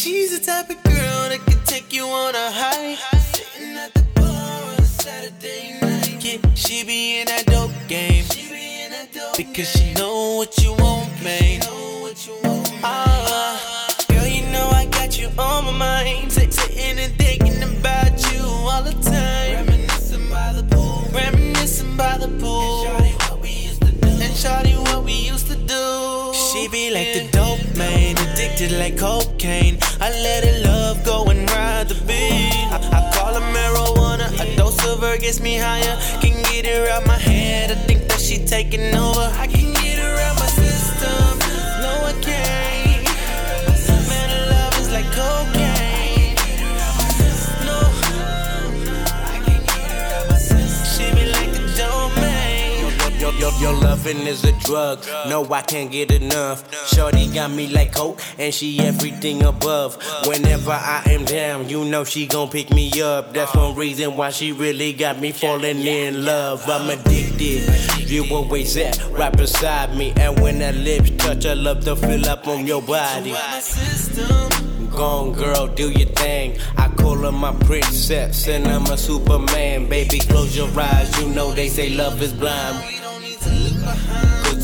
She's the type of girl that can take you on a high. Sitting at the bar on a Saturday night. Yeah, she be in that dope game. Because she know what you want, man. Ah, girl, you know I got you on my mind. Sitting and thinking about you all the time. Reminiscing by the pool. Reminiscing by the pool. And shawty, what we used to do. She be like the addicted like cocaine. I let her love go and ride the beat. I, I call her marijuana, a dose of her gets me higher. Can get her out my head, I think that she taking over. Your, your, loving is a drug. No, I can't get enough. Shorty got me like coke, and she everything above. Whenever I am down, you know she gon' pick me up. That's one reason why she really got me falling in love. I'm addicted. You always at right beside me, and when that lips touch, I love to fill up on your body. Gone girl, do your thing. I call her my princess, and I'm a superman. Baby, close your eyes. You know they say love is blind.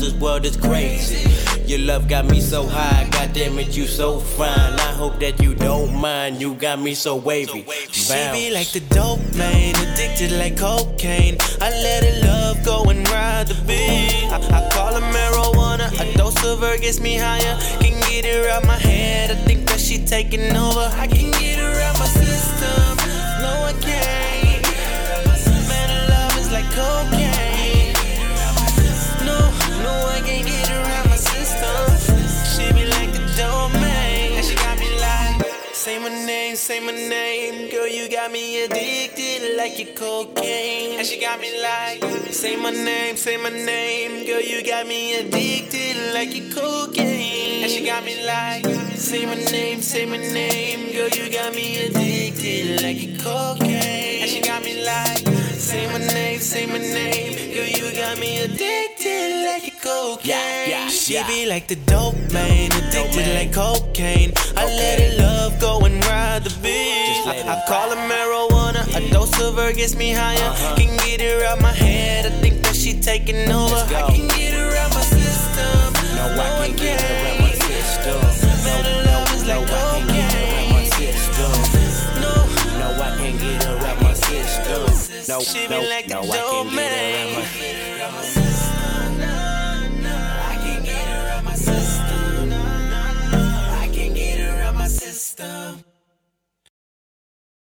This world is crazy. Your love got me so high, god damn it, you so fine. I hope that you don't mind, you got me so wavy. She be like the dope man, addicted like cocaine. I let her love go and ride the beat. I, I call her marijuana, a dose of her gets me higher. Can get her out my head, I think that she taking over. I can get her out my system, no I can't. Say my name. Girl, you got me addicted like your cocaine. And she got me like, say my name, say my name. Girl, you got me addicted like your cocaine. And she got me like, say my name, say my name. Girl, you got me addicted like your cocaine. And she got me like, say my name, say my name. Girl, you got me addicted cocaine. Yeah, yeah, she yeah. be like the dope man, addicted like cocaine. I let her love go and ride the beat. I, I call her marijuana, a dose of her gets me higher. Can get her out my head, I think that she taking over. Uh-huh. I can get her out my system. No, I can't get her out my system. Her No, I can't get her out my system. No, No, I can't get her out my system. No, she no, be like the no, I dope can't get her out my man.